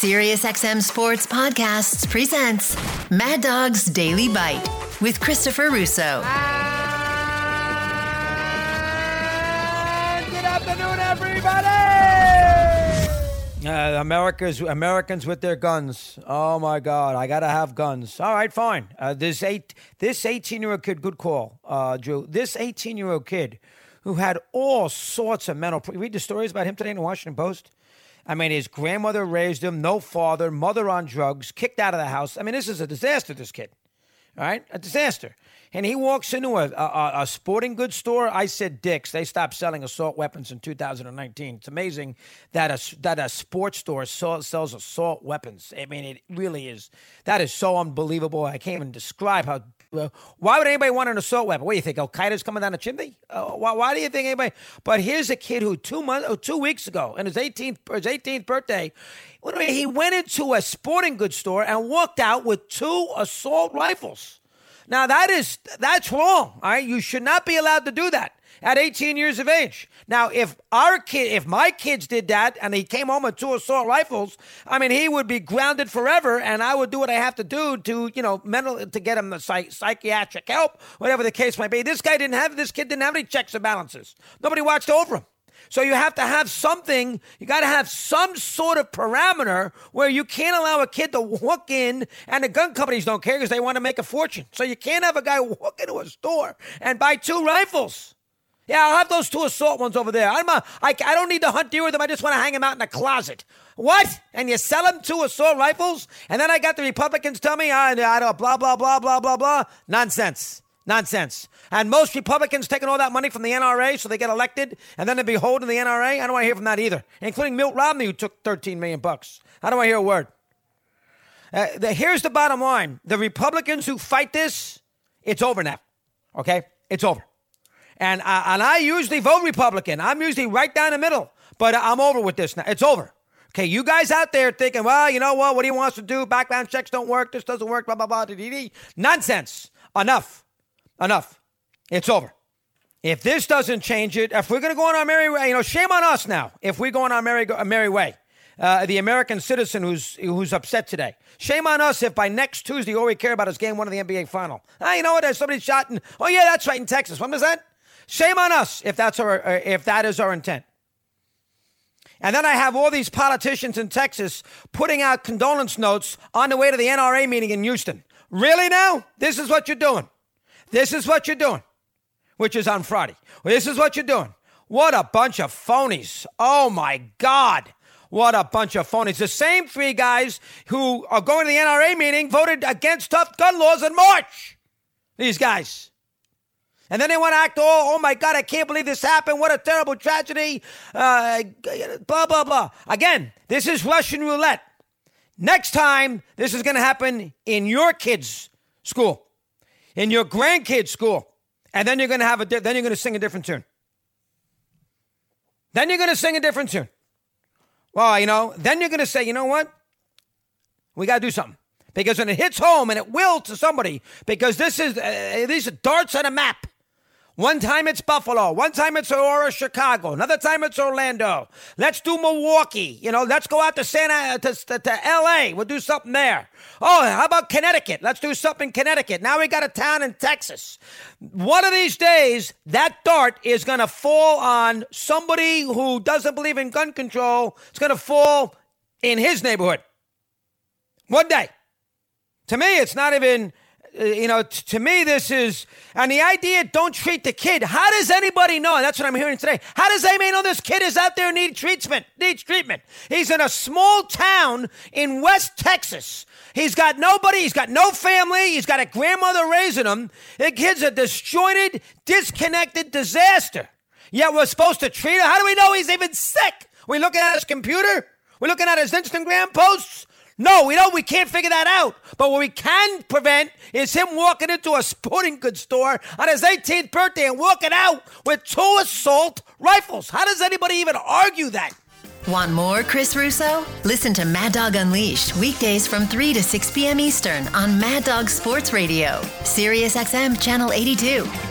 SiriusXM Sports Podcasts presents Mad Dog's Daily Bite with Christopher Russo. Good afternoon, everybody! Uh, America's Americans with their guns. Oh my God, I gotta have guns. All right, fine. Uh, this eight, this eighteen-year-old kid, good call, uh, Drew. This eighteen-year-old kid who had all sorts of mental. Problems. You read the stories about him today in the Washington Post. I mean, his grandmother raised him, no father, mother on drugs, kicked out of the house. I mean, this is a disaster. This kid, all right, a disaster. And he walks into a, a, a, sporting goods store. I said Dick's. They stopped selling assault weapons in 2019. It's amazing that a, that a sports store sells assault weapons. I mean, it really is. That is so unbelievable. I can't even describe how. Uh, why would anybody want an assault weapon? What do you think? Al Qaeda's coming down the chimney? Uh, why, why, do you think anybody? But here's a kid who two months, oh, two weeks ago, on his 18th his 18th birthday, he went into a sporting goods store and walked out with two assault rifles. Now that is that's wrong. All right, you should not be allowed to do that at 18 years of age. Now, if our kid, if my kids did that and he came home with two assault rifles, I mean, he would be grounded forever, and I would do what I have to do to, you know, mental to get him the psych, psychiatric help, whatever the case might be. This guy didn't have this kid didn't have any checks and balances. Nobody watched over him. So you have to have something, you got to have some sort of parameter where you can't allow a kid to walk in, and the gun companies don't care because they want to make a fortune. So you can't have a guy walk into a store and buy two rifles. Yeah, I'll have those two assault ones over there. I'm a, I, I don't need to hunt deer with them. I just want to hang them out in the closet. What? And you sell them two assault rifles? And then I got the Republicans tell me, I, I don't, blah, blah, blah, blah, blah, blah. Nonsense. Nonsense. And most Republicans taking all that money from the NRA so they get elected and then they be holding the NRA. I don't want to hear from that either, including Mitt Romney, who took 13 million bucks. I don't want to hear a word. Uh, the, here's the bottom line: the Republicans who fight this, it's over now. Okay, it's over. And I, and I usually vote Republican. I'm usually right down the middle, but I'm over with this now. It's over. Okay, you guys out there thinking, well, you know what? What he wants to do? Background checks don't work. This doesn't work. Blah blah blah. Nonsense. Enough. Enough. It's over. If this doesn't change it, if we're going to go on our merry way, you know, shame on us now. If we go on our merry, merry way, uh, the American citizen who's who's upset today. Shame on us if by next Tuesday all we care about is game one of the NBA final. Ah, you know what? There's somebody shot in. Oh yeah, that's right in Texas. When was that? Shame on us if that's our uh, if that is our intent. And then I have all these politicians in Texas putting out condolence notes on the way to the NRA meeting in Houston. Really now? This is what you're doing. This is what you're doing, which is on Friday. This is what you're doing. What a bunch of phonies. Oh my God. What a bunch of phonies. The same three guys who are going to the NRA meeting voted against tough gun laws in March. These guys. And then they want to act, oh, oh my God, I can't believe this happened. What a terrible tragedy. Uh, blah, blah, blah. Again, this is Russian roulette. Next time, this is going to happen in your kids' school in your grandkids' school, and then you're going to have a di- then you're going to sing a different tune. Then you're going to sing a different tune. Well, you know, then you're going to say, you know what? We got to do something because when it hits home, and it will to somebody, because this is uh, these are darts on a map. One time it's Buffalo. One time it's Aurora, Chicago. Another time it's Orlando. Let's do Milwaukee. You know, let's go out to Santa to, to, to L.A. We'll do something there. Oh, how about Connecticut? Let's do something in Connecticut. Now we got a town in Texas. One of these days, that dart is going to fall on somebody who doesn't believe in gun control. It's going to fall in his neighborhood. One day. To me, it's not even Uh, you know, t- to me, this is, and the idea don't treat the kid. How does anybody know? And that's what I'm hearing today. How does anybody know this kid is out there need treatment? Needs treatment. He's in a small town in West Texas. He's got nobody. He's got no family. He's got a grandmother raising him. The kid's a disjointed, disconnected disaster. Yet we're supposed to treat him. How do we know he's even sick? We're looking at his computer? We're looking at his Instagram posts? No, we don't. We can't figure that out. But what we can prevent is him walking into a sporting goods store on his 18th birthday and walking out with two assault rifles. How does anybody even argue that? Want more Chris Russo? Listen to Mad Dog Unleashed weekdays from 3 to 6 p.m. Eastern on Mad Dog Sports Radio, Sirius XM Channel 82.